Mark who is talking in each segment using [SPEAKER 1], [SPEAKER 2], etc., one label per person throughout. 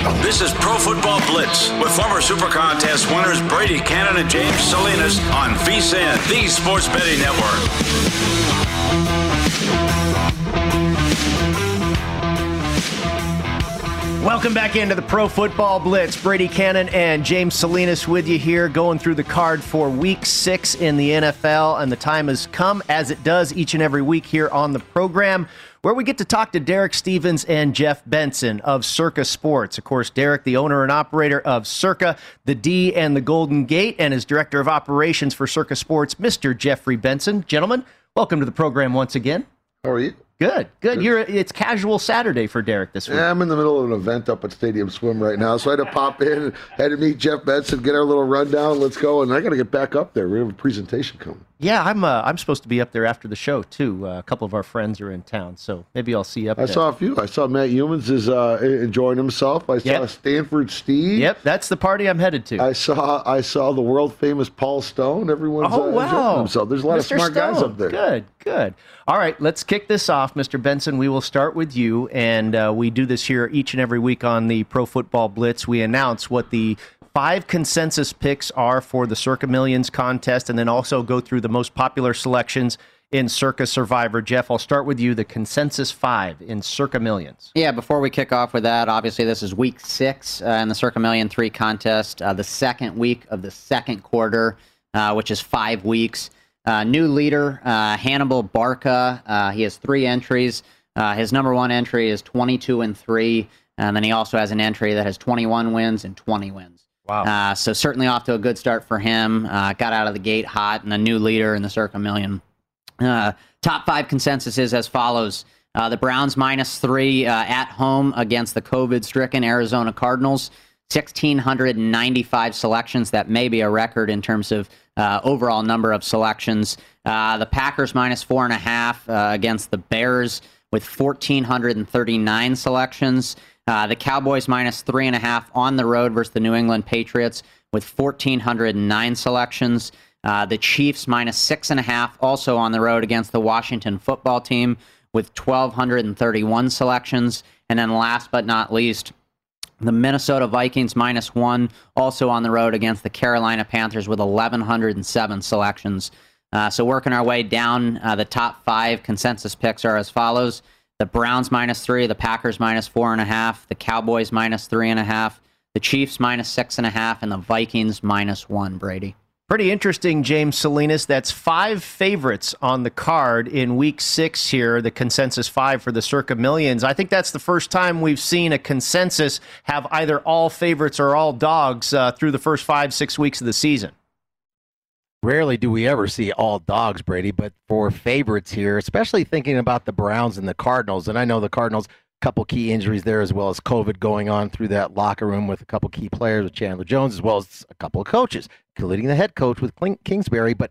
[SPEAKER 1] This is Pro Football Blitz with former Super Contest winners Brady Cannon and James Salinas on VSIN, the Sports Betting Network.
[SPEAKER 2] Welcome back into the Pro Football Blitz. Brady Cannon and James Salinas with you here, going through the card for week six in the NFL. And the time has come, as it does each and every week here on the program, where we get to talk to Derek Stevens and Jeff Benson of Circa Sports. Of course, Derek, the owner and operator of Circa, the D and the Golden Gate, and his director of operations for Circa Sports, Mr. Jeffrey Benson. Gentlemen, welcome to the program once again.
[SPEAKER 3] How are you?
[SPEAKER 2] Good, good. You're it's casual Saturday for Derek this week.
[SPEAKER 3] Yeah, I'm in the middle of an event up at Stadium Swim right now, so I had to pop in, had to meet Jeff Benson, get our little rundown. Let's go, and I got to get back up there. We have a presentation coming.
[SPEAKER 2] Yeah, I'm uh, I'm supposed to be up there after the show too. Uh, a couple of our friends are in town, so maybe I'll see you up
[SPEAKER 3] I
[SPEAKER 2] there.
[SPEAKER 3] saw a few. I saw Matt Youmans is uh, enjoying himself. I saw
[SPEAKER 2] Yep.
[SPEAKER 3] Stanford Steve.
[SPEAKER 2] Yep, that's the party I'm headed to.
[SPEAKER 3] I saw I saw the world famous Paul Stone. Everyone's
[SPEAKER 2] oh
[SPEAKER 3] uh,
[SPEAKER 2] wow,
[SPEAKER 3] enjoying themselves. There's a lot
[SPEAKER 2] Mr.
[SPEAKER 3] of smart guys up there.
[SPEAKER 2] Good, good. All right, let's kick this off, Mr. Benson. We will start with you, and uh, we do this here each and every week on the Pro Football Blitz. We announce what the five consensus picks are for the Circa Millions contest, and then also go through the most popular selections in Circa Survivor. Jeff, I'll start with you. The consensus five in Circa Millions.
[SPEAKER 4] Yeah, before we kick off with that, obviously this is week six uh, in the Circa Million three contest, uh, the second week of the second quarter, uh, which is five weeks. Uh, new leader, uh, Hannibal Barca. Uh, he has three entries. Uh, his number one entry is 22 and 3. And then he also has an entry that has 21 wins and 20 wins.
[SPEAKER 2] Wow.
[SPEAKER 4] Uh, so certainly off to a good start for him. Uh, got out of the gate hot and a new leader in the Circa Million. Uh, top five consensus is as follows. Uh, the Browns minus three uh, at home against the COVID stricken Arizona Cardinals. 1,695 selections. That may be a record in terms of uh, overall number of selections. Uh, the Packers minus four and a half uh, against the Bears with 1,439 selections. Uh, the Cowboys minus three and a half on the road versus the New England Patriots with 1,409 selections. Uh, the Chiefs minus six and a half also on the road against the Washington football team with 1,231 selections. And then last but not least, the Minnesota Vikings minus one, also on the road against the Carolina Panthers with 1,107 selections. Uh, so working our way down, uh, the top five consensus picks are as follows: the Browns minus three, the Packers minus four and a half, the Cowboys minus three and a half, the Chiefs minus six and a half, and the Vikings minus one. Brady.
[SPEAKER 2] Pretty interesting, James Salinas. That's five favorites on the card in week six here, the consensus five for the Circa Millions. I think that's the first time we've seen a consensus have either all favorites or all dogs uh, through the first five, six weeks of the season.
[SPEAKER 5] Rarely do we ever see all dogs, Brady, but for favorites here, especially thinking about the Browns and the Cardinals, and I know the Cardinals couple key injuries there as well as COVID going on through that locker room with a couple key players with Chandler Jones as well as a couple of coaches, including the head coach with Kingsbury. But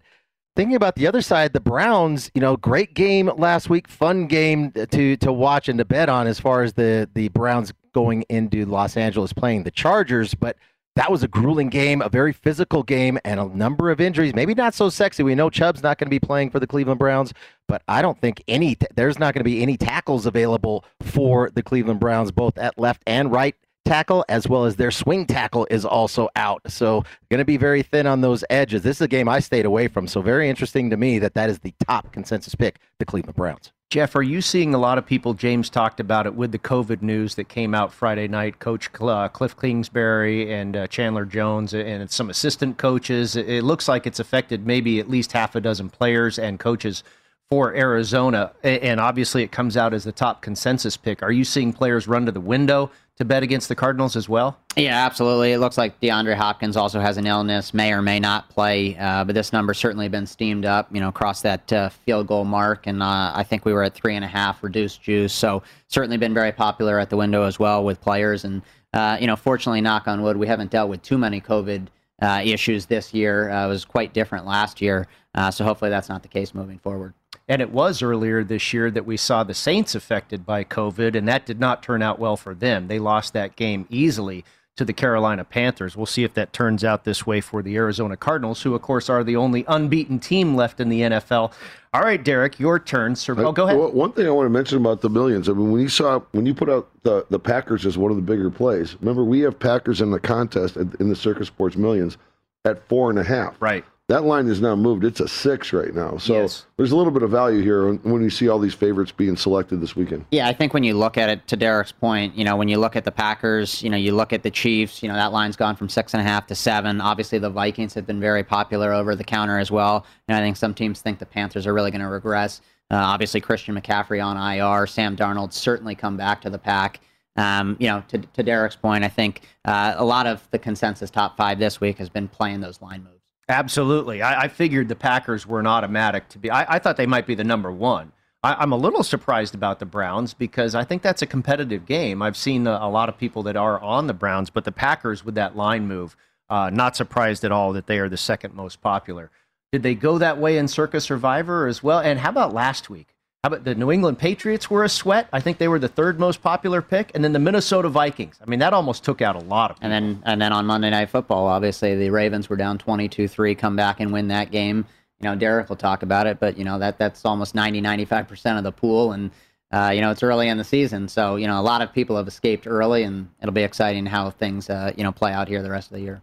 [SPEAKER 5] thinking about the other side, the Browns, you know, great game last week, fun game to to watch and to bet on as far as the the Browns going into Los Angeles playing the Chargers, but that was a grueling game, a very physical game, and a number of injuries. Maybe not so sexy. We know Chubb's not going to be playing for the Cleveland Browns, but I don't think any there's not going to be any tackles available for the Cleveland Browns, both at left and right tackle, as well as their swing tackle is also out. So going to be very thin on those edges. This is a game I stayed away from. So very interesting to me that that is the top consensus pick, the Cleveland Browns.
[SPEAKER 2] Jeff, are you seeing a lot of people? James talked about it with the COVID news that came out Friday night. Coach uh, Cliff Kingsbury and uh, Chandler Jones and some assistant coaches. It looks like it's affected maybe at least half a dozen players and coaches for Arizona. And obviously, it comes out as the top consensus pick. Are you seeing players run to the window to bet against the Cardinals as well?
[SPEAKER 4] Yeah, absolutely. It looks like DeAndre Hopkins also has an illness, may or may not play, uh, but this number's certainly been steamed up, you know, across that uh, field goal mark. And uh, I think we were at three and a half reduced juice. So certainly been very popular at the window as well with players. And, uh, you know, fortunately, knock on wood, we haven't dealt with too many COVID uh, issues this year. Uh, it was quite different last year. so hopefully that's not the case moving forward.
[SPEAKER 2] And it was earlier this year that we saw the Saints affected by COVID, and that did not turn out well for them. They lost that game easily to the Carolina Panthers. We'll see if that turns out this way for the Arizona Cardinals, who, of course, are the only unbeaten team left in the NFL. All right, Derek, your turn. Sir, uh, oh, go ahead.
[SPEAKER 3] one thing I want to mention about the millions. I mean, when you saw when you put out the the Packers as one of the bigger plays. Remember, we have Packers in the contest in the Circa Sports Millions at four and a half.
[SPEAKER 2] Right.
[SPEAKER 3] That line is now moved. It's a six right now. So
[SPEAKER 2] yes.
[SPEAKER 3] there's a little bit of value here when you see all these favorites being selected this weekend.
[SPEAKER 4] Yeah, I think when you look at it, to Derek's point, you know, when you look at the Packers, you know, you look at the Chiefs, you know, that line's gone from six and a half to seven. Obviously, the Vikings have been very popular over the counter as well. And I think some teams think the Panthers are really going to regress. Uh, obviously, Christian McCaffrey on IR, Sam Darnold certainly come back to the pack. Um, you know, to, to Derek's point, I think uh, a lot of the consensus top five this week has been playing those line moves.
[SPEAKER 2] Absolutely. I, I, figured the Packers were an automatic to be. I, I thought they might be the number one. I, am a little surprised about the Browns because I think that's a competitive game. I've seen a, a lot of people that are on the Browns, but the Packers with that line move, uh, not surprised at all that they are the second most popular. Did they go that way in Circa Survivor as well? And how about last week? How about the New England Patriots were a sweat? I think they were the third most popular pick, and then the Minnesota Vikings. I mean, that almost took out a lot of. People.
[SPEAKER 4] And then, and then on Monday Night Football, obviously the Ravens were down twenty-two-three, come back and win that game. You know, Derek will talk about it, but you know that that's almost 90, 95 percent of the pool, and uh, you know it's early in the season, so you know a lot of people have escaped early, and it'll be exciting how things uh, you know play out here the rest of the year.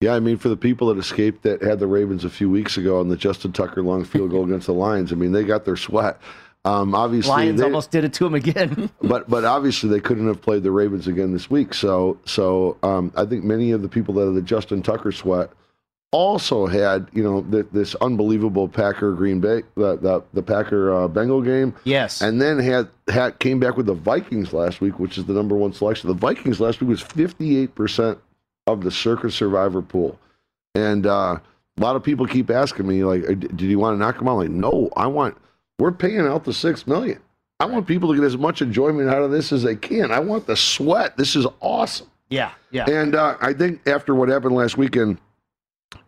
[SPEAKER 3] Yeah, I mean, for the people that escaped that had the Ravens a few weeks ago on the Justin Tucker long field goal against the Lions, I mean, they got their sweat. Um, obviously,
[SPEAKER 2] Lions they, almost did it to him again.
[SPEAKER 3] but but obviously they couldn't have played the Ravens again this week. So so um, I think many of the people that are the Justin Tucker sweat also had you know the, this unbelievable Packer Green Bay the the, the Packer uh, Bengal game.
[SPEAKER 2] Yes,
[SPEAKER 3] and then had had came back with the Vikings last week, which is the number one selection. The Vikings last week was fifty eight percent of the Circa Survivor pool, and uh, a lot of people keep asking me like, "Did you want to knock them out?" Like, no, I want we're paying out the six million. I want people to get as much enjoyment out of this as they can. I want the sweat. This is awesome.
[SPEAKER 2] Yeah, yeah.
[SPEAKER 3] And uh, I think after what happened last weekend,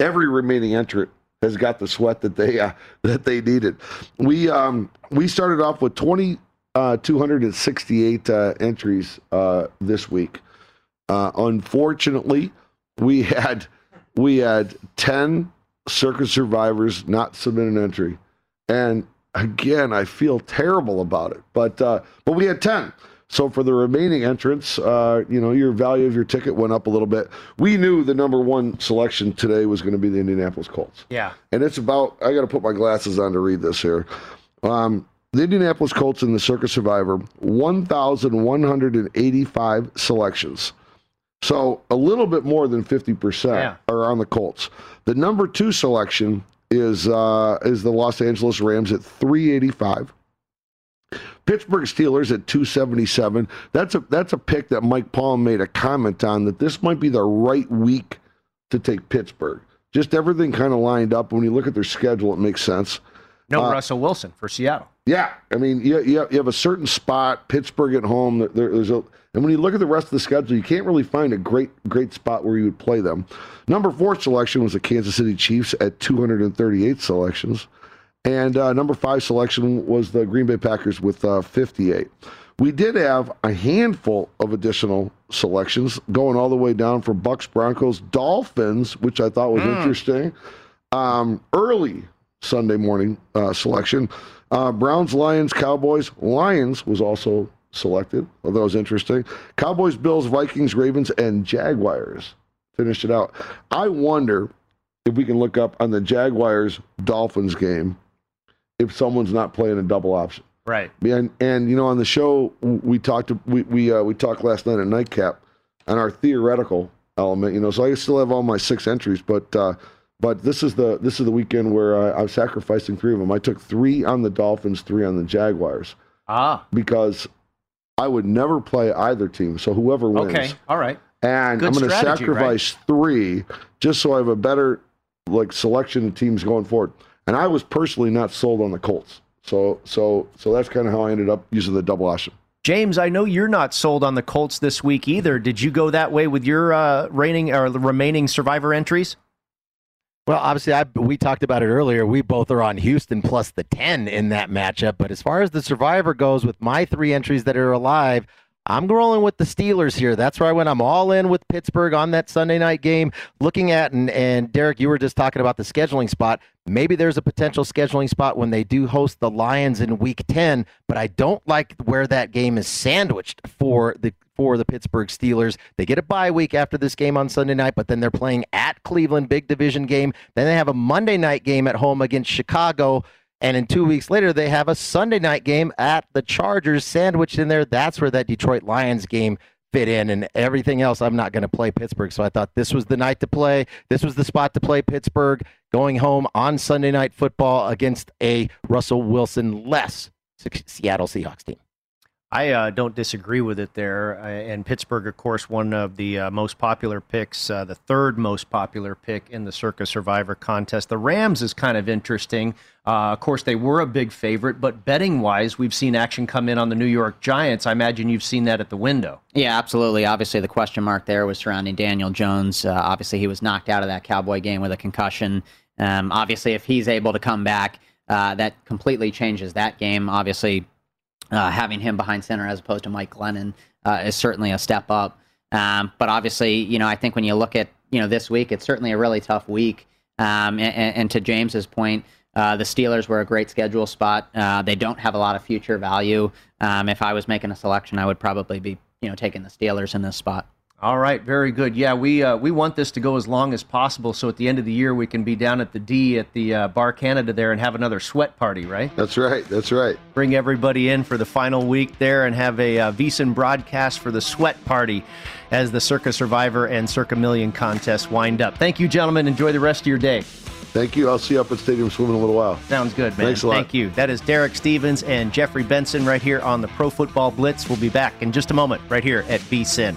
[SPEAKER 3] every remaining entrant has got the sweat that they uh, that they needed. We um, we started off with twenty uh, two hundred and sixty eight uh, entries uh, this week. Uh, unfortunately, we had we had ten Circa survivors not submit an entry, and again, I feel terrible about it. But uh, but we had ten. So for the remaining entrants, uh, you know, your value of your ticket went up a little bit. We knew the number one selection today was going to be the Indianapolis Colts.
[SPEAKER 2] Yeah.
[SPEAKER 3] And it's about. I got to put my glasses on to read this here. Um, the Indianapolis Colts in the Circa Survivor, 1,185 selections. So a little bit more than 50%
[SPEAKER 2] Yeah.
[SPEAKER 3] are on the Colts. The number two selection is uh, is the Los Angeles Rams at 385. Pittsburgh Steelers at 277. That's a that's a pick that Mike Palm made a comment on that this might be the right week to take Pittsburgh. Just everything kind of lined up. When you look at their schedule, it makes sense.
[SPEAKER 2] No
[SPEAKER 3] Uh,
[SPEAKER 2] Russell Wilson for Seattle.
[SPEAKER 3] Yeah, I mean, you, you, have, a certain spot, Pittsburgh at home. There, there's a, and when you look at the rest of the schedule, you can't really find a great great spot where you would play them. Number four selection was the Kansas City Chiefs at 238 selections, and uh, number five selection was the Green Bay Packers with uh, 58. We did have a handful of additional selections going all the way down for Bucks, Broncos, Dolphins, which I thought was interesting. Um, early Sunday morning uh, selection. Uh, Browns, Lions, Cowboys. Lions was also selected. Well, that was interesting. Cowboys, Bills, Vikings, Ravens, and Jaguars finished it out. I wonder if we can look up on the Jaguars Dolphins game if someone's not playing a double option.
[SPEAKER 2] Right.
[SPEAKER 3] And and you know on the show we talked we we uh, we talked last night at nightcap on our theoretical element. You know, so I still have all my six entries, but uh, but this is the this is the weekend where I, I'm sacrificing three of them. I took three on the Dolphins, three on the Jaguars
[SPEAKER 2] Ah,
[SPEAKER 3] because I would never play either team. So whoever wins,
[SPEAKER 2] okay. All right.
[SPEAKER 3] and
[SPEAKER 2] Good
[SPEAKER 3] I'm going to
[SPEAKER 2] strategy,
[SPEAKER 3] sacrifice three just so I have a better like selection of teams going forward. And I was personally not sold on the Colts. So so so that's kind of how I ended up using the double option.
[SPEAKER 2] James, I know you're not sold on the Colts this week either. Did you go that way with your uh, reigning or the remaining survivor entries?
[SPEAKER 5] Well, obviously, I, we talked about it earlier. We both are on Houston plus the 10 in that matchup. But as far as the survivor goes, with my three entries that are alive, I'm rolling with the Steelers here. That's where I went. I'm all in with Pittsburgh on that Sunday night game. Looking at, and, and Derek, you were just talking about the scheduling spot. Maybe there's a potential scheduling spot when they do host the Lions in week 10, but I don't like where that game is sandwiched for the for the Pittsburgh Steelers. They get a bye week after this game on Sunday night, but then they're playing at Cleveland, big division game. Then they have a Monday night game at home against Chicago. And in two weeks later, they have a Sunday night game at the Chargers sandwiched in there. That's where that Detroit Lions game fit in. And everything else, I'm not going to play Pittsburgh. So I thought this was the night to play. This was the spot to play Pittsburgh going home on Sunday night football against a Russell Wilson less Seattle Seahawks team.
[SPEAKER 2] I uh, don't disagree with it there. Uh, and Pittsburgh, of course, one of the uh, most popular picks, uh, the third most popular pick in the Circa Survivor contest. The Rams is kind of interesting. Uh, of course, they were a big favorite, but betting wise, we've seen action come in on the New York Giants. I imagine you've seen that at the window.
[SPEAKER 4] Yeah, absolutely. Obviously, the question mark there was surrounding Daniel Jones. Obviously, he was knocked out of that Cowboy game with a concussion. Um, obviously, if he's able to come back, that completely changes that game. Obviously, uh, having him behind center as opposed to Mike Glennon uh, is certainly a step up. Um, but obviously, you know, I think when you look at you know this week, it's certainly a really tough week. Um, and, and to James's point, uh, the Steelers were a great schedule spot. Uh, they don't have a lot of future value. Um, if I was making a selection, I would probably be you know taking the Steelers in this spot.
[SPEAKER 2] All right, very good. Yeah, we uh, we want this to go as long as possible, so at the end of the year we can be down at the D at the uh, Bar Canada there and have another sweat party, right?
[SPEAKER 3] That's right. That's right.
[SPEAKER 2] Bring everybody in for the final week there and have a uh, VSiN broadcast for the sweat party as the Circa Survivor and Circa Million contests wind up. Thank you, gentlemen. Enjoy the rest of your day.
[SPEAKER 3] Thank you. I'll see you up at Stadium Swim in a little while.
[SPEAKER 2] Sounds good, man.
[SPEAKER 3] Thanks a lot.
[SPEAKER 2] Thank you. That is Derek Stevens and Jeffrey Benson right here on the Pro Football Blitz. We'll be back in just a moment right here at VSiN.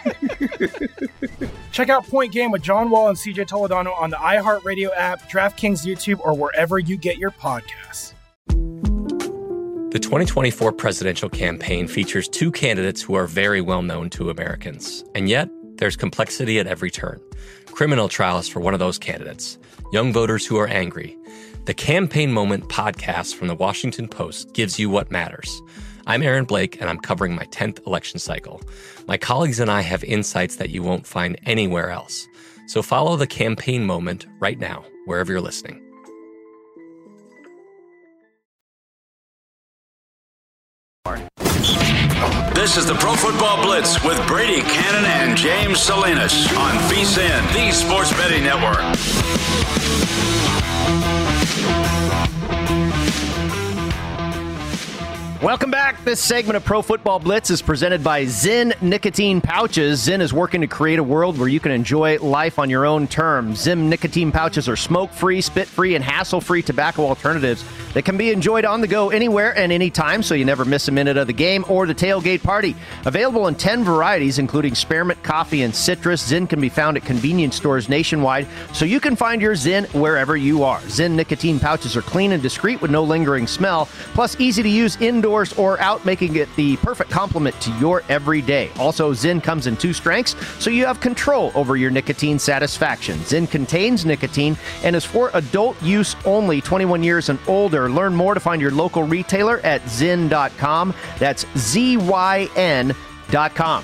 [SPEAKER 6] Check out Point Game with John Wall and CJ Toledano on the iHeartRadio app, DraftKings YouTube, or wherever you get your podcasts.
[SPEAKER 7] The 2024 presidential campaign features two candidates who are very well known to Americans. And yet, there's complexity at every turn. Criminal trials for one of those candidates, young voters who are angry. The Campaign Moment podcast from the Washington Post gives you what matters. I'm Aaron Blake, and I'm covering my 10th election cycle. My colleagues and I have insights that you won't find anywhere else. So follow the Campaign Moment right now, wherever you're listening.
[SPEAKER 1] This is the Pro Football Blitz with Brady Cannon and James Salinas on VSIN, the Sports Betting Network.
[SPEAKER 2] Welcome back. This segment of Pro Football Blitz is presented by Zyn Nicotine Pouches. Zyn is working to create a world where you can enjoy life on your own terms. Zyn Nicotine Pouches are smoke free, spit free, and hassle free tobacco alternatives that can be enjoyed on the go anywhere and anytime so you never miss a minute of the game or the tailgate party. Available in 10 varieties, including spearmint, coffee, and citrus. Zyn can be found at convenience stores nationwide so you can find your Zyn wherever you are. Zyn Nicotine Pouches are clean and discreet with no lingering smell, plus easy to use or out, making it the perfect complement to your everyday. Also, Zyn comes in two strengths, so you have control over your nicotine satisfaction. Zyn contains nicotine and is for adult use only, 21 years and older. Learn more to find your local retailer at zyn.com. That's Z Y N.com.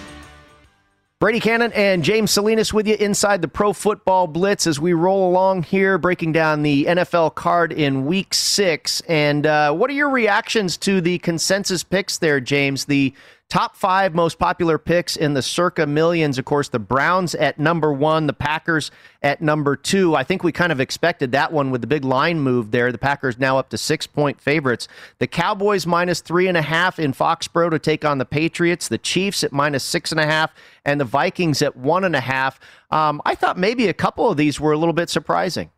[SPEAKER 2] Brady Cannon and James Salinas with you inside the Pro Football Blitz as we roll along here, breaking down the NFL card in week six. And uh, what are your reactions to the consensus picks there, James? The top five most popular picks in the circa millions. Of course, the Browns at number one, the Packers at number two. I think we kind of expected that one with the big line move there. The Packers now up to six point favorites. The Cowboys minus three and a half in Foxborough to take on the Patriots. The Chiefs at minus six and a half, and the Vikings at one and a half. Um, I thought maybe a couple of these were a little bit surprising.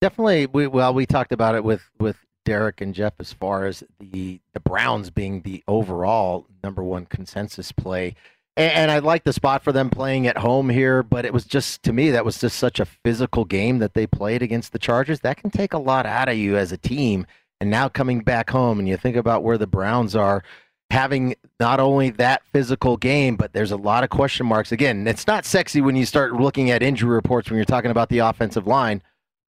[SPEAKER 5] Definitely. We, well, we talked about it with with Derek and Jeff as far as the the Browns being the overall number one consensus play. And, and I like the spot for them playing at home here, but it was just to me that was just such a physical game that they played against the Chargers. That can take a lot out of you as a team. And now coming back home, and you think about where the Browns are having not only that physical game, but there's a lot of question marks. Again, it's not sexy when you start looking at injury reports when you're talking about the offensive line,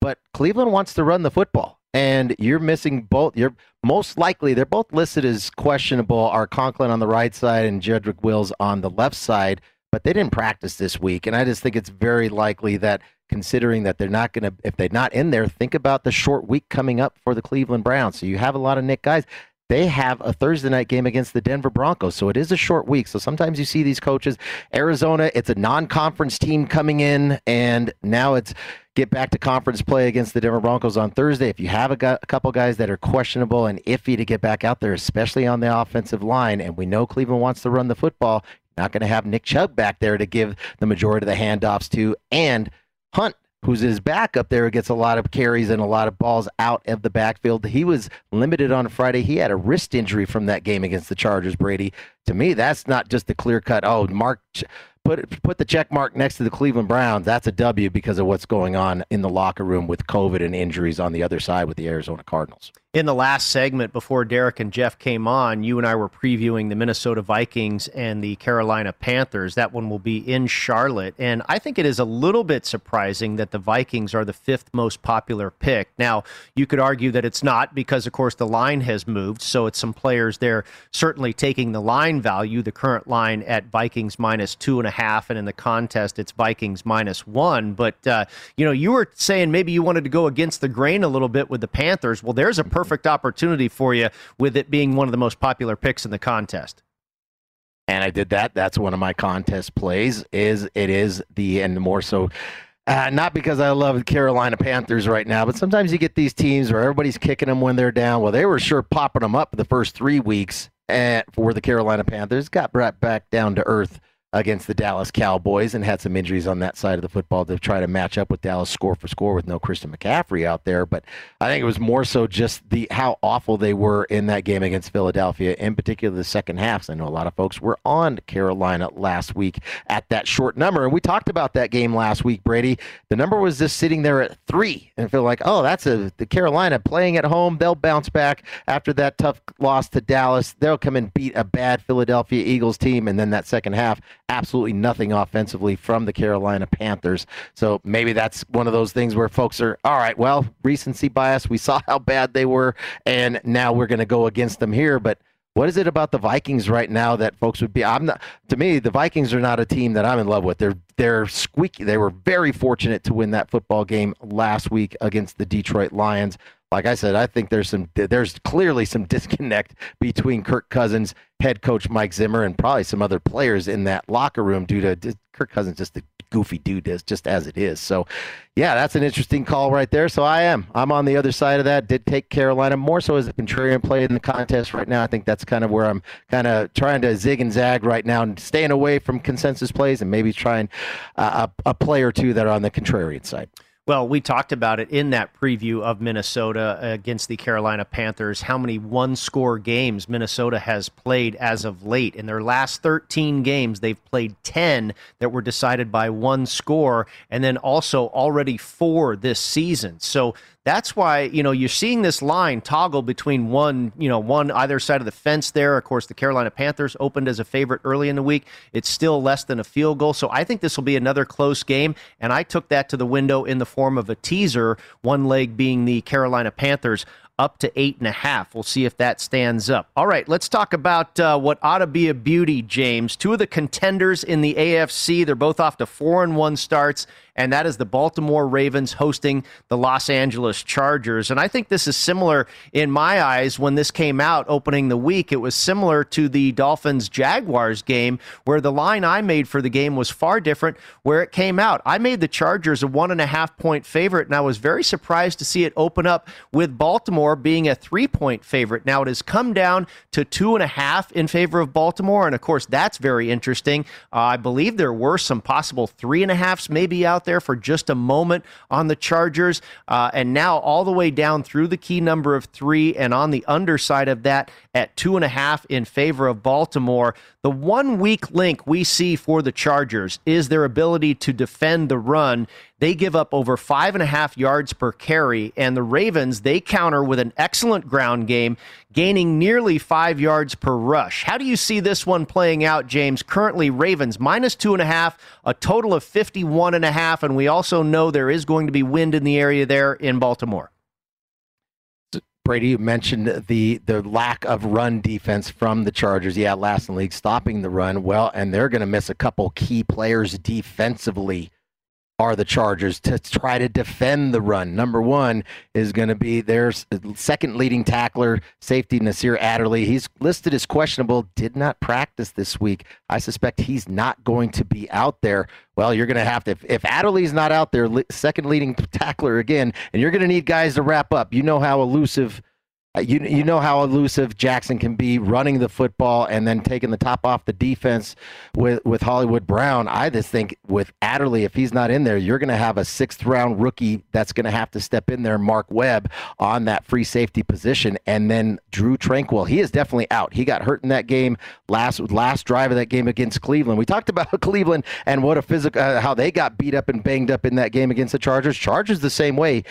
[SPEAKER 5] but Cleveland wants to run the football. And you're missing both. You're most likely they're both listed as questionable. Are Conklin on the right side and Jedrick Wills on the left side? But they didn't practice this week, and I just think it's very likely that, considering that they're not going to, if they're not in there, think about the short week coming up for the Cleveland Browns. So you have a lot of Nick guys they have a Thursday night game against the Denver Broncos. So it is a short week. So sometimes you see these coaches, Arizona, it's a non conference team coming in, and now it's get back to conference play against the Denver Broncos on Thursday. If you have a, a couple guys that are questionable and iffy to get back out there, especially on the offensive line, and we know Cleveland wants to run the football, not going to have Nick Chubb back there to give the majority of the handoffs to, and Hunt who's his backup there, gets a lot of carries and a lot of balls out of the backfield. He was limited on Friday. He had a wrist injury from that game against the Chargers, Brady. To me, that's not just a clear cut, oh, Mark put put the check mark next to the Cleveland Browns. That's a W because of what's going on in the locker room with COVID and injuries on the other side with the Arizona Cardinals.
[SPEAKER 2] In the last segment before Derek and Jeff came on, you and I were previewing the Minnesota Vikings and the Carolina Panthers. That one will be in Charlotte. And I think it is a little bit surprising that the Vikings are the fifth most popular pick. Now, you could argue that it's not because, of course, the line has moved. So it's some players there certainly taking the line value, the current line at Vikings minus two and a half. Half, and in the contest, it's Vikings minus one. But, uh, you know, you were saying maybe you wanted to go against the grain a little bit with the Panthers. Well, there's a perfect opportunity for you with it being one of the most popular picks in the contest.
[SPEAKER 5] And I did that. That's one of my contest plays. Is it is the and more so uh, not because I love the Carolina Panthers right now, but sometimes you get these teams where everybody's kicking them when they're down. Well, they were sure popping them up the first three weeks at, for the Carolina Panthers. Got brought back down to earth against the Dallas Cowboys and had some injuries on that side of the football to try to match up with Dallas score for score with no Christian McCaffrey out there. But I think it was more so just the how awful they were in that game against Philadelphia, in particular the second half. I know a lot of folks were on Carolina last week at that short number. And we talked about that game last week, Brady. The number was just sitting there at three and feel like, oh, that's a the Carolina playing at home. They'll bounce back after that tough loss to Dallas. They'll come and beat a bad Philadelphia Eagles team. And then that second half absolutely nothing offensively from the Carolina Panthers. So maybe that's one of those things where folks are, all right, well, recency bias. We saw how bad they were, and now we're going to go against them here. But what is it about the Vikings right now that folks would be? I'm not. To me, the Vikings are not a team that I'm in love with. They're they're squeaky. They were very fortunate to win that football game last week against the Detroit Lions like I said, I think there's some there's clearly some disconnect between Kirk Cousins, head coach Mike Zimmer, and probably some other players in that locker room due to Kirk Cousins just a goofy dude is just as it is. So, yeah, that's an interesting call right there. So I am I'm on the other side of that. Did take Carolina more so as a contrarian play in the contest right now. I think that's kind of where I'm kind of trying to zig and zag right now and staying away from consensus plays and maybe trying uh, a, a play or two that are on the contrarian side.
[SPEAKER 2] Well, we talked about it in that preview of Minnesota against the Carolina Panthers, how many one score games Minnesota has played as of late. In their last 13 games, they've played 10 that were decided by one score, and then also already four this season. So that's why you know you're seeing this line toggle between one you know one either side of the fence there of course the carolina panthers opened as a favorite early in the week it's still less than a field goal so i think this will be another close game and i took that to the window in the form of a teaser one leg being the carolina panthers up to eight and a half. We'll see if that stands up. All right, let's talk about uh, what ought to be a beauty, James. Two of the contenders in the AFC, they're both off to four and one starts and that is the Baltimore Ravens hosting the Los Angeles Chargers. And I think this is similar in my eyes when this came out opening the week. It was similar to the Dolphins Jaguars game, where the line I made for the game was far different where it came out. I made the Chargers a one and a half point favorite, and I was very surprised to see it open up with Baltimore being a three point favorite. Now it has come down to two and a half in favor of Baltimore, and of course, that's very interesting. Uh, I believe there were some possible three and a halfs maybe out there for just a moment on the Chargers. Uh, and now all the way down through the key number of three and on the underside of that at two and a half in favor of Baltimore. The one weak link we see for the Chargers is their ability to defend the run. They give up over five and a half yards per carry, and the Ravens, they counter with an excellent ground game, gaining nearly five yards per rush. How do you see this one playing out, James? Currently, Ravens minus two and a half, a total of 51 and a half, and we also know there is going to be wind in the area there in Baltimore.
[SPEAKER 5] Brady, you mentioned the the lack of run defense from the Chargers. Yeah, last in the league, stopping the run. Well, and they're going to miss a couple key players defensively are the Chargers to try to defend the run. Number one is going to be their second leading tackler, safety Nasir Adderley. He's listed as questionable, did not practice this week. I suspect he's not going to be out there. Well, you're going to have to, if, if Adderley's not out there, second leading tackler again, and you're going to need guys to wrap up. You know how elusive You you know how elusive Jackson can be running the football and then taking the top off the defense with with Hollywood Brown. I just think with Adderley, if he's not in there, you're going to have a sixth round rookie that's going to have to step in there, Mark Webb, on that free safety position, and then Drue Tranquill. He is definitely out. He got hurt in that game last last drive of that game against Cleveland. We talked about Cleveland and what a physical uh, how they got beat up and banged up in that game against the Chargers. Chargers the same way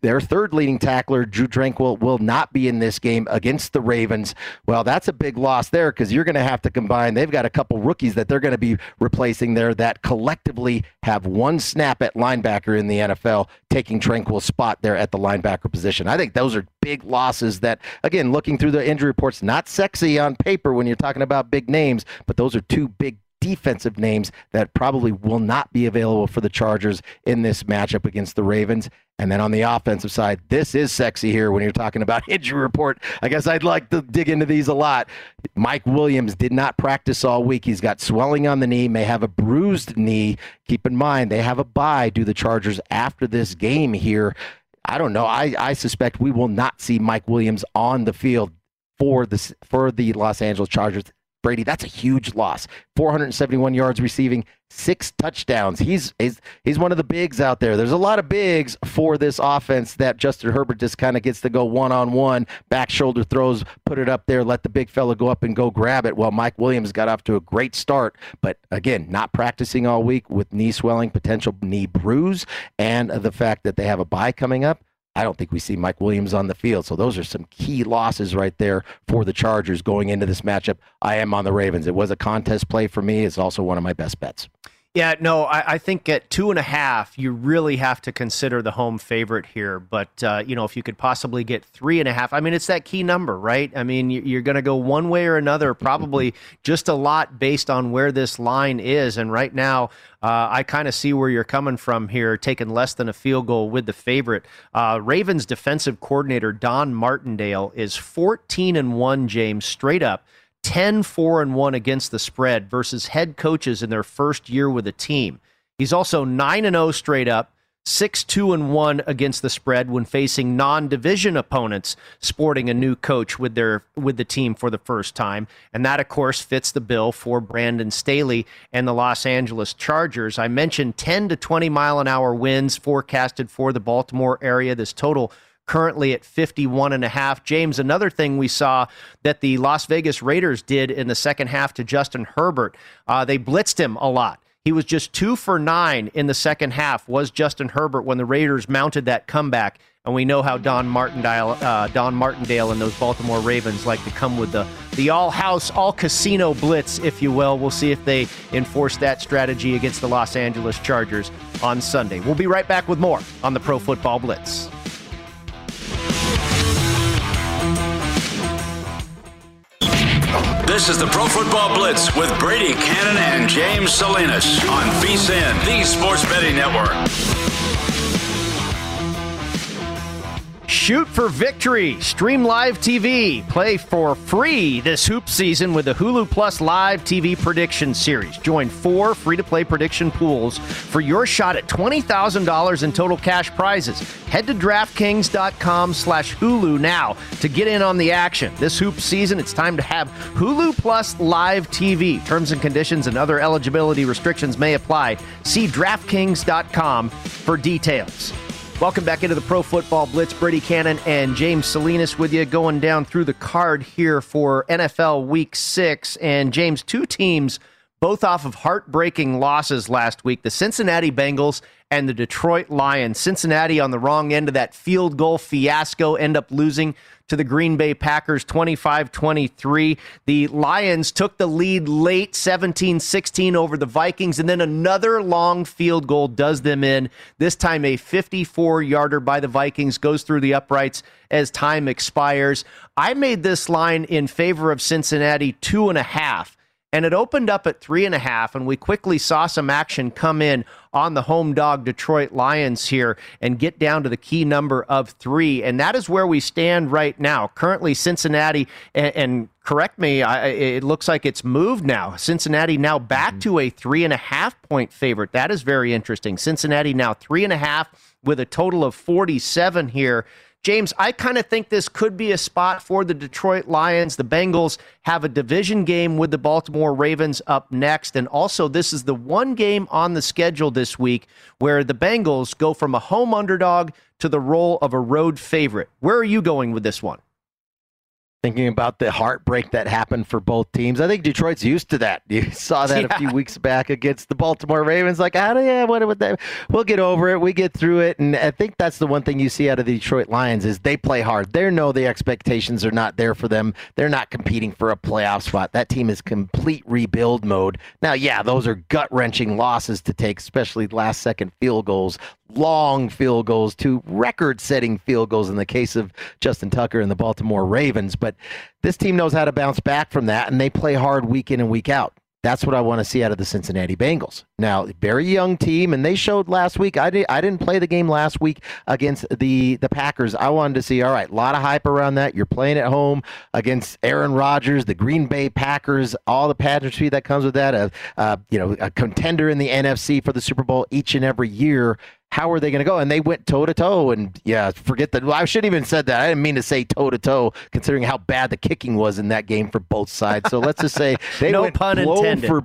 [SPEAKER 5] their third leading tackler, Drue Tranquill, will not be in this game against the Ravens. Well, that's a big loss there because you're going to have to combine. They've got a couple rookies that they're going to be replacing there that collectively have one snap at linebacker in the NFL, taking Tranquill's spot there at the linebacker position. I think those are big losses that, again, looking through the injury reports, not sexy on paper when you're talking about big names, but those are two big defensive names that probably will not be available for the Chargers in this matchup against the Ravens. And then on the offensive side, this is sexy here when you're talking about injury report. I guess I'd like to dig into these a lot. Mike Williams did not practice all week. He's got swelling on the knee, may have a bruised knee. Keep in mind, they have a bye, do the Chargers after this game here. I don't know. I, I suspect we will not see Mike Williams on the field for the for the Los Angeles Chargers. Brady, that's a huge loss. 471 yards receiving, six touchdowns. He's he's he's one of the bigs out there. There's a lot of bigs for this offense that Justin Herbert just kind of gets to go one on one, back shoulder throws, put it up there, let the big fella go up and go grab it. Well, Mike Williams got off to a great start, but again, not practicing all week with knee swelling, potential knee bruise, and the fact that they have a bye coming up. I don't think we see Mike Williams on the field. So those are some key losses right there for the Chargers going into this matchup. I am on the Ravens. It was a contest play for me. It's also one of my best bets.
[SPEAKER 2] Yeah, no, I, I think at two and a half, you really have to consider the home favorite here. But, uh, you know, if you could possibly get three and a half, I mean, it's that key number, right? I mean, you- you're going to go one way or another, probably just a lot based on where this line is. And right now, uh, I kind of see where you're coming from here, taking less than a field goal with the favorite. Uh, Ravens defensive coordinator Don Martindale is 14 and 1, James, straight up. 10 4 and 1 against the spread versus head coaches in their first year with a team. He's also 9 and 0 straight up, 6 2 and 1 against the spread when facing non-division opponents sporting a new coach with their with the team for the first time. And that of course fits the bill for Brandon Staley and the Los Angeles Chargers. I mentioned 10 to 20 mile an hour winds forecasted for the Baltimore area. This total currently at 51 and a half. James, another thing we saw that the Las Vegas Raiders did in the second half to Justin Herbert, uh, they blitzed him a lot. He was just two for nine in the second half, was Justin Herbert when the Raiders mounted that comeback. And we know how Don Martindale, uh, Don Martindale and those Baltimore Ravens like to come with the, the all house, all casino blitz, if you will. We'll see if they enforce that strategy against the Los Angeles Chargers on Sunday. We'll be right back with more on the Pro Football Blitz.
[SPEAKER 1] This is the Pro Football Blitz with Brady Cannon and James Salinas on VSIN, the Sports Betting Network.
[SPEAKER 2] Shoot for victory. Stream live TV. Play for free this hoop season with the Hulu Plus Live TV Prediction Series. Join four free to play prediction pools for your shot at $20,000 in total cash prizes. Head to DraftKings.com slash Hulu now to get in on the action. This hoop season, it's time to have Hulu Plus Live TV. Terms and conditions and other eligibility restrictions may apply. See DraftKings.com for details. Welcome back into the Pro Football Blitz. Brady Cannon and James Salinas with you going down through the card here for NFL Week 6. And James, two teams both off of heartbreaking losses last week the Cincinnati Bengals and the Detroit Lions. Cincinnati on the wrong end of that field goal fiasco end up losing to the Green Bay Packers 25 23. The Lions took the lead late 17 16 over the Vikings, and then another long field goal does them in. This time, a 54 yarder by the Vikings goes through the uprights as time expires. I made this line in favor of Cincinnati two and a half and it opened up at three and a half, and we quickly saw some action come in on the home dog Detroit Lions here and get down to the key number of three, and that is where we stand right now. Currently, Cincinnati, and, and correct me, I, it looks like it's moved now. Cincinnati now back mm-hmm. to a three and a half point favorite. That is very interesting. Cincinnati now three and a half with a total of 47 here. James, I kind of think this could be a spot for the Detroit Lions. The Bengals have a division game with the Baltimore Ravens up next. And also, this is the one game on the schedule this week where the Bengals go from a home underdog to the role of a road favorite. Where are you going with this one?
[SPEAKER 5] Thinking about the heartbreak that happened for both teams. I think Detroit's used to that. You saw that yeah. a few weeks back against the Baltimore Ravens. Like, how do yeah, what, what that? We'll get over it. We get through it, and I think that's the one thing you see out of the Detroit Lions is they play hard. They know the expectations are not there for them. They're not competing for a playoff spot. That team is complete rebuild mode. Now, yeah, those are gut wrenching losses to take, especially last second field goals long field goals to record setting field goals in the case of Justin Tucker and the Baltimore Ravens. But this team knows how to bounce back from that, and they play hard week in and week out. That's what I want to see out of the Cincinnati Bengals. Now, very young team, and they showed last week. I, did, I didn't play the game last week against the, the Packers. I wanted to see, all right, a lot of hype around that. You're playing at home against Aaron Rodgers, the Green Bay Packers, all the pageantry that comes with that. A, uh, you know, a contender in the NFC for the Super Bowl each and every year how are they going to go? And they went toe to toe. And yeah, forget that. Well, I shouldn't even said that. I didn't mean to say toe to toe, considering how bad the kicking was in that game for both sides. So let's just say they
[SPEAKER 2] no
[SPEAKER 5] went
[SPEAKER 2] pun
[SPEAKER 5] blow
[SPEAKER 2] intended.
[SPEAKER 5] for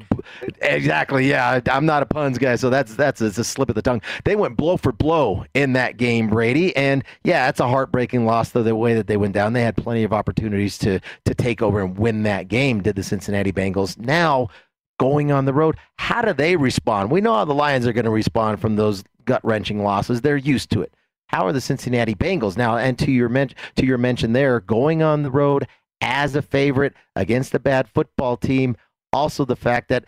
[SPEAKER 5] exactly. Yeah, I'm not a puns guy, so that's that's a, a slip of the tongue. They went blow for blow in that game, Brady. And yeah, it's a heartbreaking loss though the way that they went down. They had plenty of opportunities to to take over and win that game. Did the Cincinnati Bengals now? going on the road. How do they respond? We know how the Lions are going to respond from those gut wrenching losses. They're used to it. How are the Cincinnati Bengals now? And to your men- to your mention there, going on the road as a favorite against a bad football team. Also, the fact that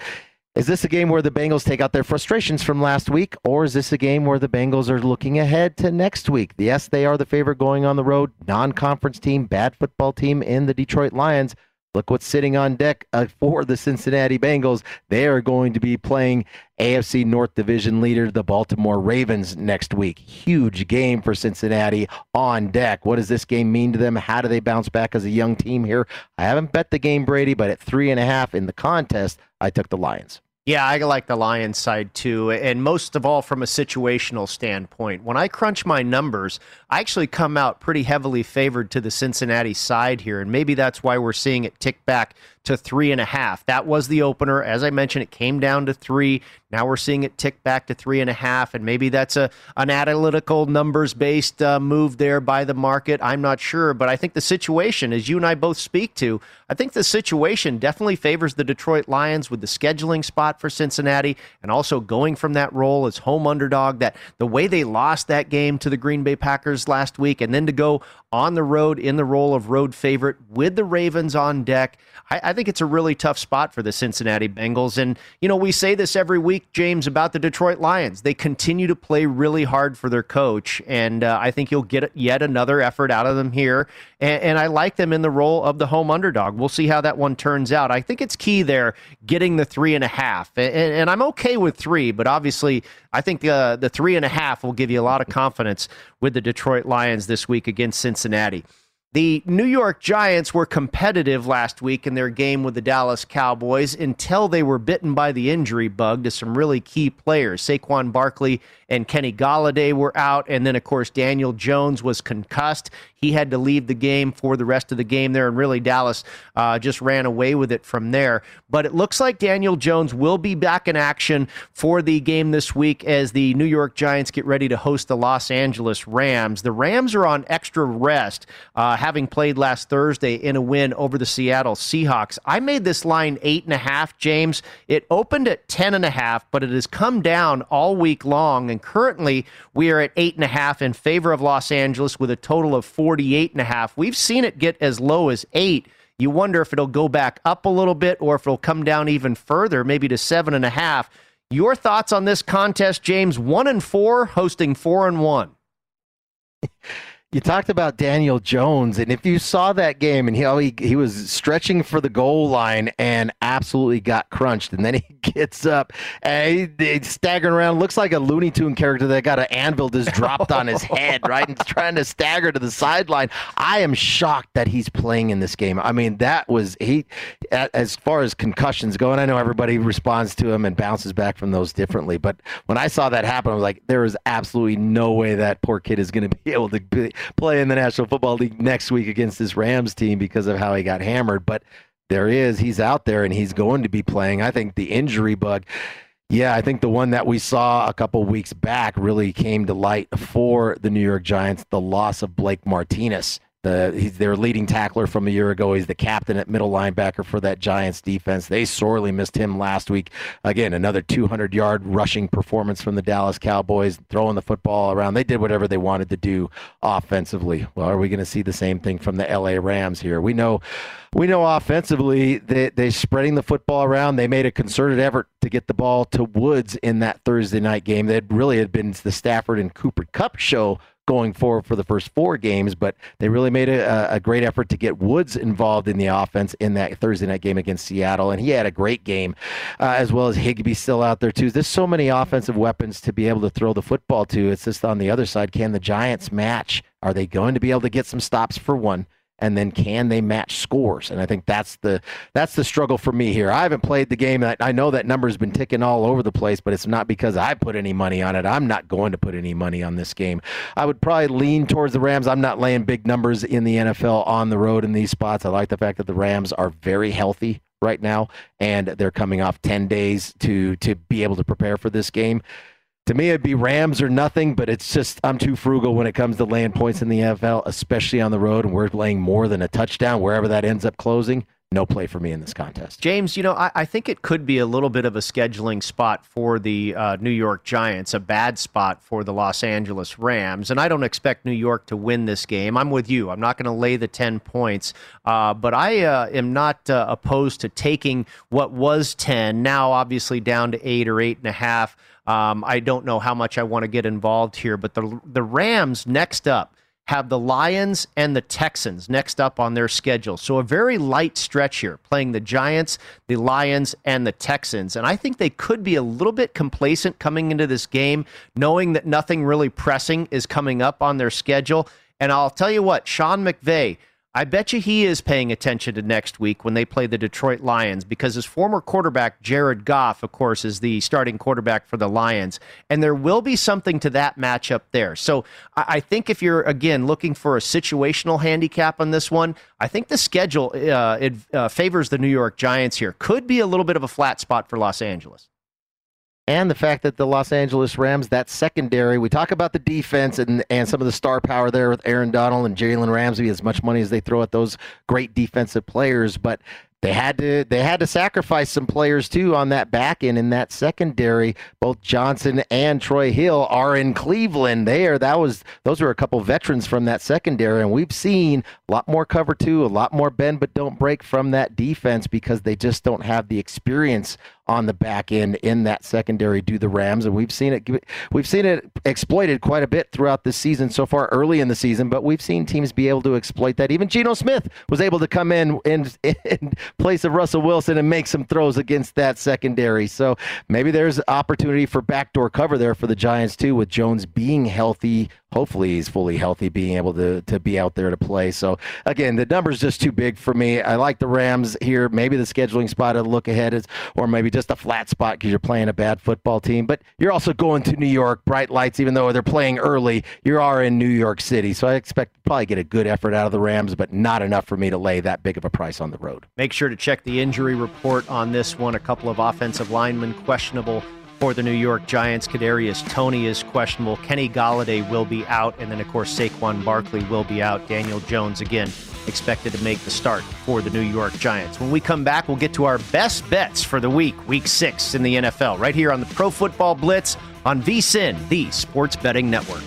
[SPEAKER 5] is this a game where the Bengals take out their frustrations from last week, or is this a game where the Bengals are looking ahead to next week? Yes, they are the favorite going on the road, non conference team, bad football team in the Detroit Lions. Look what's sitting on deck uh, for the Cincinnati Bengals. They are going to be playing AFC North Division leader, the Baltimore Ravens, next week. Huge game for Cincinnati on deck. What does this game mean to them? How do they bounce back as a young team here? I haven't bet the game, Brady, but at three and a half in the contest, I took the Lions.
[SPEAKER 2] Yeah, I like the Lions side too. And most of all, from a situational standpoint. When I crunch my numbers, I actually come out pretty heavily favored to the Cincinnati side here. And maybe that's why we're seeing it tick back to three and a half. That was the opener. As I mentioned, it came down to three. Now we're seeing it tick back to three and a half, and maybe that's a an analytical numbers based uh, move there by the market. I'm not sure, but I think the situation, as you and I both speak to, I think the situation definitely favors the Detroit Lions with the scheduling spot for Cincinnati, and also going from that role as home underdog. That the way they lost that game to the Green Bay Packers last week, and then to go on the road in the role of road favorite with the Ravens on deck. I, I, think it's a really tough spot for the Cincinnati Bengals. And, you know, we say this every week, James, about the Detroit Lions. They continue to play really hard for their coach. And uh, I think you'll get yet another effort out of them here. And, and, I like them in the role of the home underdog. We'll see how that one turns out. I think it's key there, getting the three and a half. And, and I'm okay with three, but obviously, I think uh, the three and a half will give you a lot of confidence with the Detroit Lions this week against Cincinnati. The New York Giants were competitive last week in their game with the Dallas Cowboys until they were bitten by the injury bug to some really key players. Saquon Barkley and Kenny Golladay were out. And then, of course, Daniel Jones was concussed. He had to leave the game for the rest of the game there. And really, Dallas uh, just ran away with it from there. But it looks like Daniel Jones will be back in action for the game this week as the New York Giants get ready to host the Los Angeles Rams. The Rams are on extra rest, uh, having played last Thursday in a win over the Seattle Seahawks. I made this line eight and a half, James. It opened at ten and a half, but it has come down all week long and currently we are at eight and a half in favor of Los Angeles with a total of 48 and a half. We've seen it get as low as eight. You wonder if it'll go back up a little bit or if it'll come down even further, maybe to seven and a half. Your thoughts on this contest, James? One and four, hosting four and one.
[SPEAKER 5] you talked about Daniel Jones, and if you saw that game, and he, he he was stretching for the goal line and absolutely got crunched, and then he gets up and he, he's staggering around, looks like a Looney Tune character that got an anvil just dropped on his head, right, and trying to stagger to the sideline. I am shocked that he's playing in this game. I mean, that was he. As far as concussions go, and I know everybody responds to him and bounces back from those differently, but when I saw that happen, I was like, there is absolutely no way that poor kid is going to be able to. Be, play in the National Football League next week against this Rams team because of how he got hammered. But there is, he's out there and he's going to be playing. I think the injury bug. Yeah, I think the one that we saw a couple weeks back really came to light for the New York Giants the loss of Blake Martinez. The, he's their leading tackler from a year ago. He's the captain at middle linebacker for that Giants defense. They sorely missed him last week. Again, another 200 yard rushing performance from the Dallas Cowboys, throwing the football around. They did whatever they wanted to do offensively. Well, are we going to see the same thing from the LA Rams here? We know, we know offensively that they're spreading the football around. They made a concerted effort to get the ball to Woods in that Thursday night game. That really had been the Stafford and Cooper Kupp show going forward for the first four games, but they really made a, a, great effort to get Woods involved in the offense in that Thursday night game against Seattle, and he had a great game, uh, as well as Higbee still out there too. There's so many offensive weapons to be able to throw the football to. It's just on the other side, can the Giants match? Are they going to be able to get some stops for one? And then can they match scores? And I think that's the that's the struggle for me here. I haven't played the game. I know that number's been ticking all over the place, but it's not because I put any money on it. I'm not going to put any money on this game. I would probably lean towards the Rams. I'm not laying big numbers in the NFL on the road in these spots. I like the fact that the Rams are very healthy right now and they're coming off 10 days to to be able to prepare for this game to me, it'd be Rams or nothing, but it's just I'm too frugal when it comes to laying points in the NFL, especially on the road, and we're laying more than a touchdown wherever that ends up closing. No play for me in this contest.
[SPEAKER 2] James, you know, I, I think it could be a little bit of a scheduling spot for the uh, New York Giants, a bad spot for the Los Angeles Rams. And I don't expect New York to win this game. I'm with you. I'm not going to lay the 10 points, uh, but I uh, am not uh, opposed to taking what was 10, now obviously down to eight or eight and a half. Um, I don't know how much I want to get involved here, but the the Rams next up have the Lions and the Texans next up on their schedule. So a very light stretch here, playing the Giants, the Lions, and the Texans. And I think they could be a little bit complacent coming into this game, knowing that nothing really pressing is coming up on their schedule. And I'll tell you what, Sean McVay I bet you he is paying attention to next week when they play the Detroit Lions because his former quarterback, Jared Goff, of course, is the starting quarterback for the Lions. And there will be something to that matchup there. So I think if you're, again, looking for a situational handicap on this one, I think the schedule uh, it, uh, favors the New York Giants here. Could be a little bit of a flat spot for Los Angeles
[SPEAKER 5] and the fact that the Los Angeles Rams, that secondary, we talk about the defense and, and some of the star power there with Aaron Donald and Jalen Ramsey, as much money as they throw at those great defensive players, but they had to they had to sacrifice some players too on that back end in that secondary. Both Johnson and Troy Hill are in Cleveland. There, that was those were a couple veterans from that secondary, and we've seen a lot more cover two, a lot more bend but don't break from that defense because they just don't have the experience on the back end in that secondary do the Rams, and we've seen it we've seen it exploited quite a bit throughout the season so far early in the season, but we've seen teams be able to exploit that. Even Geno Smith was able to come in in, in place of Russell Wilson and make some throws against that secondary. So maybe there's opportunity for backdoor cover there for the Giants too, with Jones being healthy hopefully he's fully healthy, being able to to be out there to play. So again, the number's just too big for me. I like the Rams here. Maybe the scheduling spot to look ahead is, or maybe just a flat spot because you're playing a bad football team. But you're also going to New York, bright lights. Even though they're playing early, you are in New York City. So I expect probably get a good effort out of the Rams, but not enough for me to lay that big of a price on the road.
[SPEAKER 2] Make sure to check the injury report on this one. A couple of offensive linemen questionable for the New York Giants. Kadarius Toney is questionable. Kenny Golladay will be out, and then of course Saquon Barkley will be out. Daniel Jones again expected to make the start for the New York Giants. When we come back, we'll get to our best bets for the week, Week Six in the NFL, right here on the Pro Football Blitz on VSIN, the Sports Betting Network.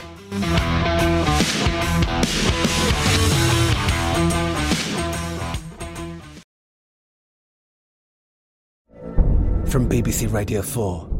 [SPEAKER 8] From BBC Radio 4.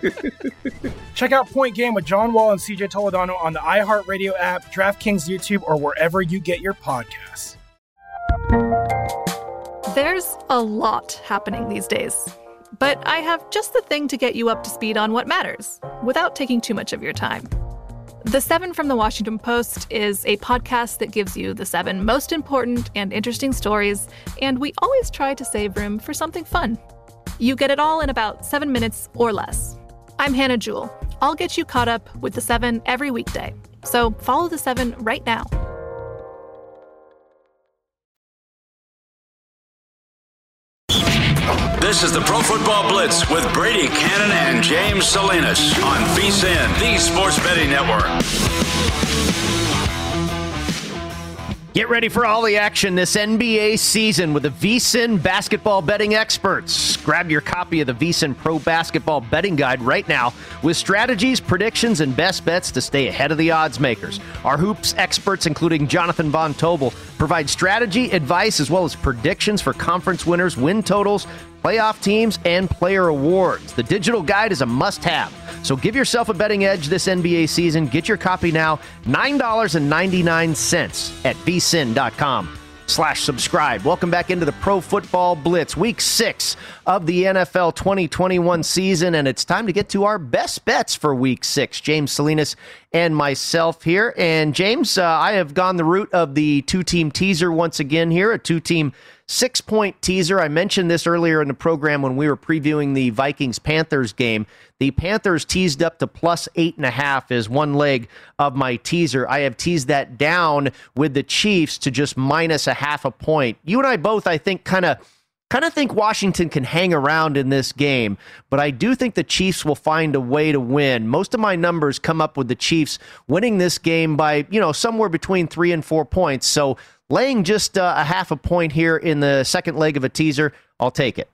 [SPEAKER 6] Check out Point Game with John Wall and CJ Toledano on the iHeartRadio app, DraftKings YouTube, or wherever you get your podcasts.
[SPEAKER 9] There's a lot happening these days. But I have just the thing to get you up to speed on what matters without taking too much of your time. The Seven from the Washington Post is a podcast that gives you the seven most important and interesting stories, and we always try to save room for something fun. You get it all in about seven minutes or less. I'm Hannah Jewell. I'll get you caught up with the seven every weekday. So follow the seven right now.
[SPEAKER 1] This is the Pro Football Blitz with Brady Cannon and James Salinas on VSIN, the Sports Betting Network.
[SPEAKER 2] Get ready for all the action this NBA season with the VSIN basketball betting experts. Grab your copy of the VSIN Pro Basketball Betting Guide right now with strategies, predictions, and best bets to stay ahead of the odds makers. Our hoops experts, including Jonathan Von Tobel, provide strategy, advice, as well as predictions for conference winners, win totals, playoff teams, and player awards. The digital guide is a must have. So give yourself a betting edge this NBA season. Get your copy now, $9.99 at vsin.com slash subscribe. Welcome back into the Pro Football Blitz, week six of the NFL 2021 season, and it's time to get to our best bets for week six. James Salinas and myself here. And James, uh, I have gone the route of the two-team teaser once again here, a two-team six point teaser. I mentioned this earlier in the program when we were previewing the Vikings Panthers game. The Panthers teased up to plus eight and a half is one leg of my teaser. I have teased that down with the Chiefs to just minus a half a point. You and I both, I think, kind of kind of think Washington can hang around in this game, but I do think the Chiefs will find a way to win. Most of my numbers come up with the Chiefs winning this game by, you know, somewhere between 3 and 4 points. So, laying just uh, a half a point here in the second leg of a teaser, I'll take it.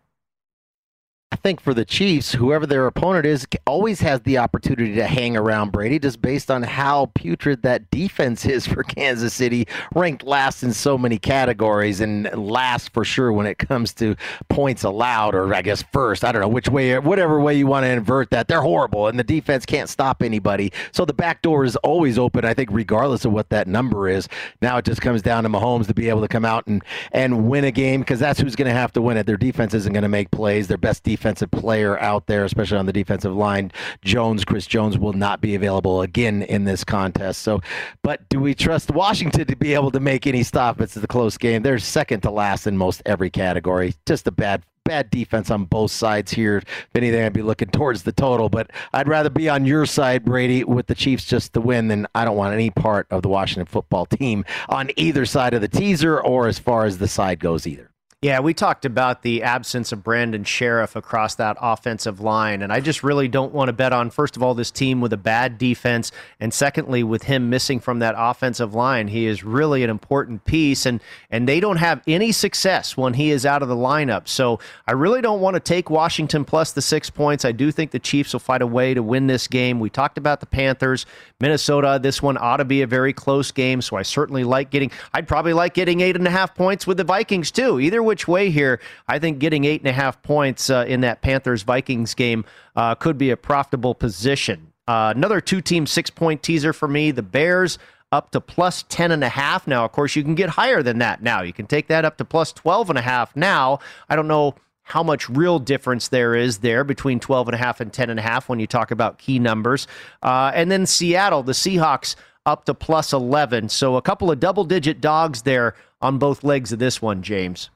[SPEAKER 5] I think for the Chiefs, whoever their opponent is, always has the opportunity to hang around Brady just based on how putrid that defense is for Kansas City, ranked last in so many categories and last for sure when it comes to points allowed, or I guess first. I don't know which way, whatever way you want to invert that. They're horrible, and the defense can't stop anybody. So the back door is always open, I think, regardless of what that number is. Now it just comes down to Mahomes to be able to come out and, and win a game because that's who's going to have to win it. Their defense isn't going to make plays. Their best defensive player out there, especially on the defensive line, Jones, Chris Jones, will not be available again in this contest. So, but do we trust Washington to be able to make any stop? It's a close game. They're second to last in most every category. Just a bad bad defense on both sides here. If anything, I'd be looking towards the total, but I'd rather be on your side, Brady, with the Chiefs just to win than I don't want any part of the Washington football team on either side of the teaser or as far as the side goes either.
[SPEAKER 2] Yeah, we talked about the absence of Brandon Scherff across that offensive line, and I just really don't want to bet on, first of all, this team with a bad defense, and secondly, with him missing from that offensive line. He is really an important piece, and, and they don't have any success when he is out of the lineup. So I really don't want to take Washington plus the six points. I do think the Chiefs will find a way to win this game. We talked about the Panthers. Minnesota, this one ought to be a very close game, so I certainly like getting, I'd probably like getting eight and a half points with the Vikings, too. Either which way here, I think getting eight and a half points uh, in that Panthers Vikings game uh, could be a profitable position. Uh, another two team six point teaser for me the Bears up to plus 10 and a half. Now, of course, you can get higher than that now. You can take that up to plus 12 and a half now. I don't know how much real difference there is there between 12 and a half and 10 and a half when you talk about key numbers. Uh, and then Seattle, the Seahawks up to plus 11. So a couple of double digit dogs there on both legs of this one, James.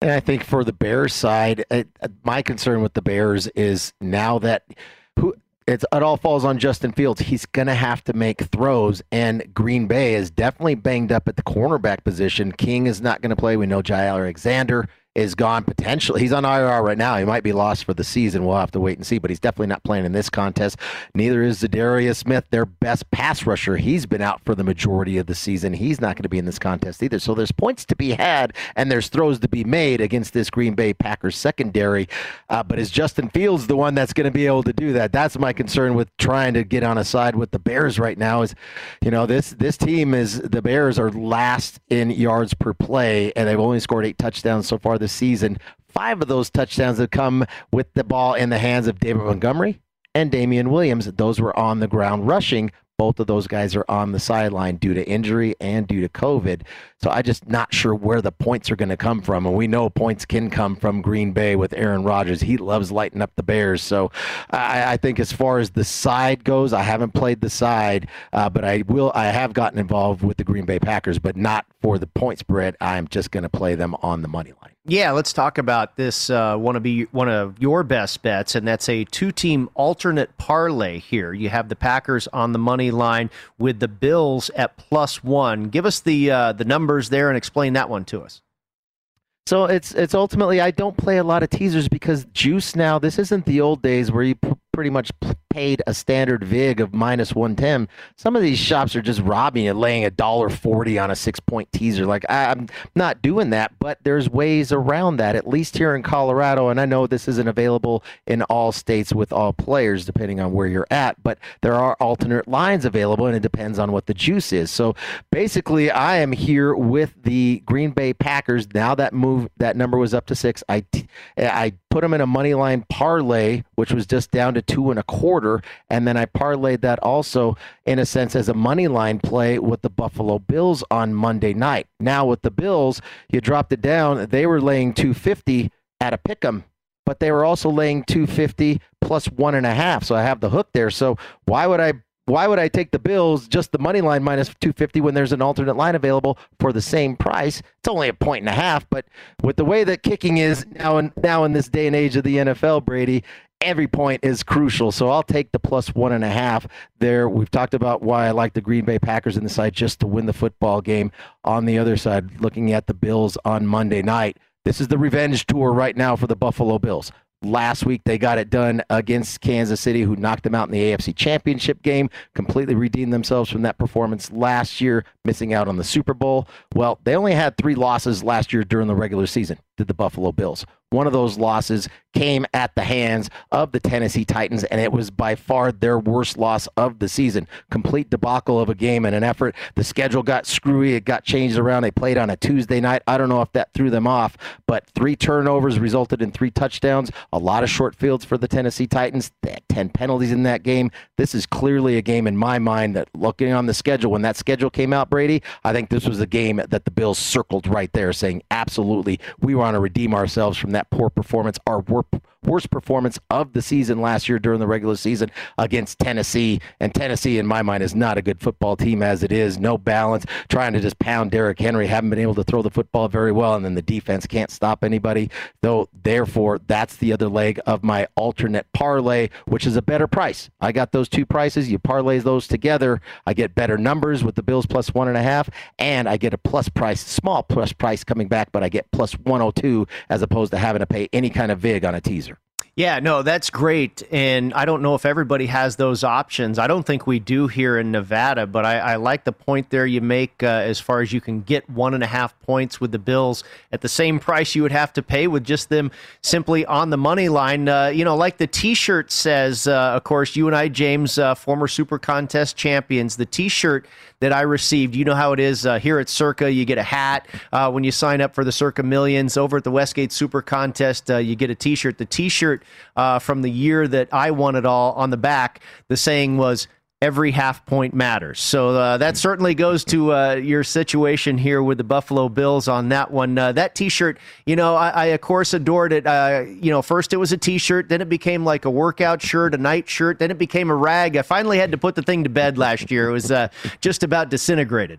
[SPEAKER 5] And I think for the Bears side, it, my concern with the Bears is now that who it all falls on Justin Fields. He's going to have to make throws, and Green Bay is definitely banged up at the cornerback position. King is not going to play. We know Jaire Alexander is gone potentially. He's on IR right now. He might be lost for the season. We'll have to wait and see, but he's definitely not playing in this contest. Neither is Za'Darius Smith, their best pass rusher. He's been out for the majority of the season. He's not going to be in this contest either. So there's points to be had and there's throws to be made against this Green Bay Packers secondary. Uh, but is Justin Fields the one that's going to be able to do that? That's my concern with trying to get on a side with the Bears right now. Is you know this this team is the Bears are last in yards per play and they've only scored eight touchdowns so far the season. Five of those touchdowns have come with the ball in the hands of David Montgomery and Damien Williams. Those were on the ground rushing. Both of those guys are on the sideline due to injury and due to COVID. So I just not sure where the points are going to come from. And we know points can come from Green Bay with Aaron Rodgers. He loves lighting up the Bears. So I, I think as far as the side goes, I haven't played the side, uh, but I will. I have gotten involved with the Green Bay Packers, but not for the point spread. I'm just going to play them on the money line.
[SPEAKER 2] Yeah, let's talk about this. Uh, Want be one of your best bets, and that's a two-team alternate parlay. Here, you have the Packers on the money line with the Bills at plus one. Give us the uh, the numbers there and explain that one to us.
[SPEAKER 5] So it's it's ultimately I don't play a lot of teasers because juice now. This isn't the old days where you p- pretty much paid a standard vig of minus 110 some of these shops are just robbing and laying a dollar 40 on a six point teaser. Like i'm not doing that but there's ways around that at least here in colorado and i know this isn't available in all states with all players depending on where you're at but there are alternate lines available and it depends on what the juice is. So basically i am here with the green bay packers. Now that move that number was up to six. I i put them in a money line parlay which was just down to two and a quarter. And then I parlayed that also, in a sense, as a money line play with the Buffalo Bills on Monday night. Now, with the Bills, you dropped it down. They were laying 250 at a pick 'em, but they were also laying 250 plus one and a half. So I have the hook there. So why would I why would I take the Bills just the money line minus 250 when there's an alternate line available for the same price? It's only a point and a half, but with the way that kicking is now in, now in this day and age of the NFL, Brady, every point is crucial. So I'll take the plus one and a half there. We've talked about why I like the Green Bay Packers in the side just to win the football game. On the other side, looking at the Bills on Monday night, this is the revenge tour right now for the Buffalo Bills. Last week, they got it done against Kansas City, who knocked them out in the AFC Championship game, completely redeemed themselves from that performance last year, missing out on the Super Bowl. Well, they only had three losses last year during the regular season, did the Buffalo Bills. One of those losses came at the hands of the Tennessee Titans, and it was by far their worst loss of the season. Complete debacle of a game and an effort. The schedule got screwy. It got changed around. They played on a Tuesday night. I don't know if that threw them off, but three turnovers resulted in three touchdowns. A lot of short fields for the Tennessee Titans. They had 10 penalties in that game. This is clearly a game in my mind that looking on the schedule, when that schedule came out, Brady, I think this was a game that the Bills circled right there saying, absolutely, we want want to redeem ourselves from that poor performance, our wor- worst performance of the season last year during the regular season against Tennessee. And Tennessee, in my mind, is not a good football team as it is. No balance, trying to just pound Derrick Henry, haven't been able to throw the football very well, and then the defense can't stop anybody. Though, therefore, that's the other leg of my alternate parlay, which is a better price. I got those two prices. You parlay those together, I get better numbers with the Bills plus one and a half, and I get a plus price, small plus price coming back, but I get plus 102 as opposed to having to pay any kind of VIG on a teaser.
[SPEAKER 2] Yeah, no, that's great. And I don't know if everybody has those options. I don't think we do here in Nevada, but I, I like the point there you make uh, as far as you can get one and a half points with the Bills at the same price you would have to pay with just them simply on the money line. Uh, you know, like the t shirt says, uh, of course, you and I, James, uh, former Super Contest champions, the t shirt that I received. You know how it is uh, here at Circa. You get a hat uh, when you sign up for the Circa Millions. Over at the Westgate Super Contest, you get a T-shirt. The T-shirt uh, from the year that I won it all on the back. The saying was every half point matters. So uh, that certainly goes to uh, your situation here with the Buffalo Bills on that one. Uh, that T-shirt, you know, I, I of course adored it. Uh, you know, first it was a T-shirt, then it became like a workout shirt, a night shirt, then it became a rag. I finally had to put the thing to bed last year. It was uh, just about disintegrated.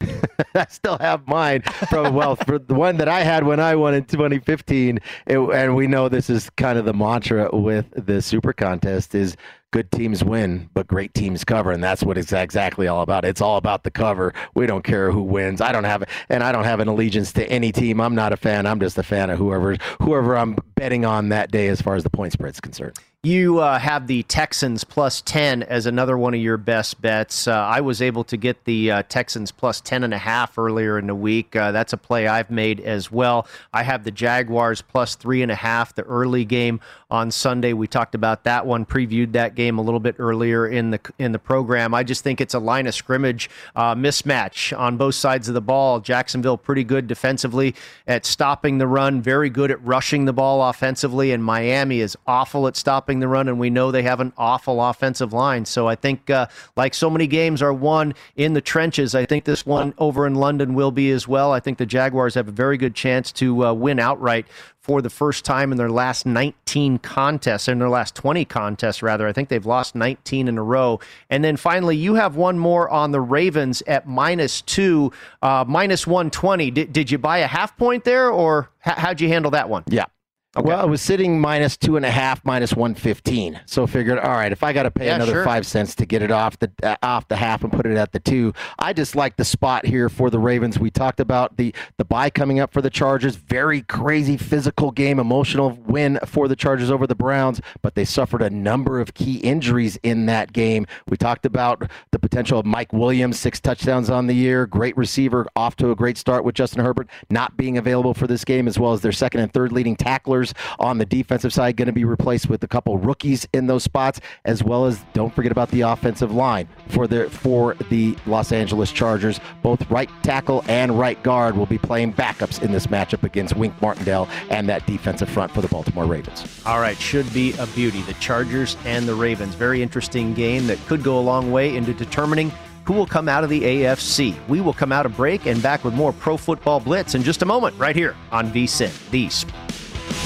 [SPEAKER 5] I still have mine from well for the one that I had when I won in 2015, it, and we know this is kind of the mantra with the Super Contest is good teams win, but great teams cover, and that's what it's exactly all about. It's all about the cover. We don't care who wins. I don't have, and I don't have an allegiance to any team. I'm not a fan. I'm just a fan of whoever whoever I'm betting on that day as far as the point spread is concerned.
[SPEAKER 2] You uh, have the Texans plus 10 as another one of your best bets. Uh, I was able to get the uh, Texans plus 10 and a half earlier in the week. Uh, that's a play I've made as well. I have the Jaguars plus three and a half, the early game on Sunday. We talked about that one, previewed that game a little bit earlier in the in the program. I just think it's a line of scrimmage uh, mismatch on both sides of the ball. Jacksonville pretty good defensively at stopping the run, very good at rushing the ball offensively, and Miami is awful at stopping the run, and we know they have an awful offensive line. So I think, uh, like so many games are won in the trenches, I think this one over in London will be as well. I think the Jaguars have a very good chance to uh, win outright for the first time in their last 19 contests, in their last 20 contests, rather. I think they've lost 19 in a row. And then finally, you have one more on the Ravens at minus two, uh, minus 120. Did, did you buy a half point there, or h- how'd you handle that one?
[SPEAKER 5] Yeah. Okay. Well, it was sitting minus two and a half, minus one fifteen. So figured, all right, if I got to pay
[SPEAKER 2] Yeah,
[SPEAKER 5] another
[SPEAKER 2] sure.
[SPEAKER 5] five cents to get it off the uh, off the half and put it at the two, I just like the spot here for the Ravens. We talked about the the bye coming up for the Chargers. Very crazy physical game, emotional win for the Chargers over the Browns, but they suffered a number of key injuries in that game. We talked about the potential of Mike Williams, six touchdowns on the year, great receiver, off to a great start with Justin Herbert not being available for this game, as well as their second and third leading tacklers on the defensive side going to be replaced with a couple rookies in those spots, as well as don't forget about the offensive line for the for the Los Angeles Chargers. Both right tackle and right guard will be playing backups in this matchup against Wink Martindale and that defensive front for the Baltimore Ravens.
[SPEAKER 2] All right, should be a beauty. The Chargers and the Ravens. Very interesting game that could go a long way into determining who will come out of the AFC. We will come out of break and back with more Pro Football Blitz in just a moment, right here on VSIN, the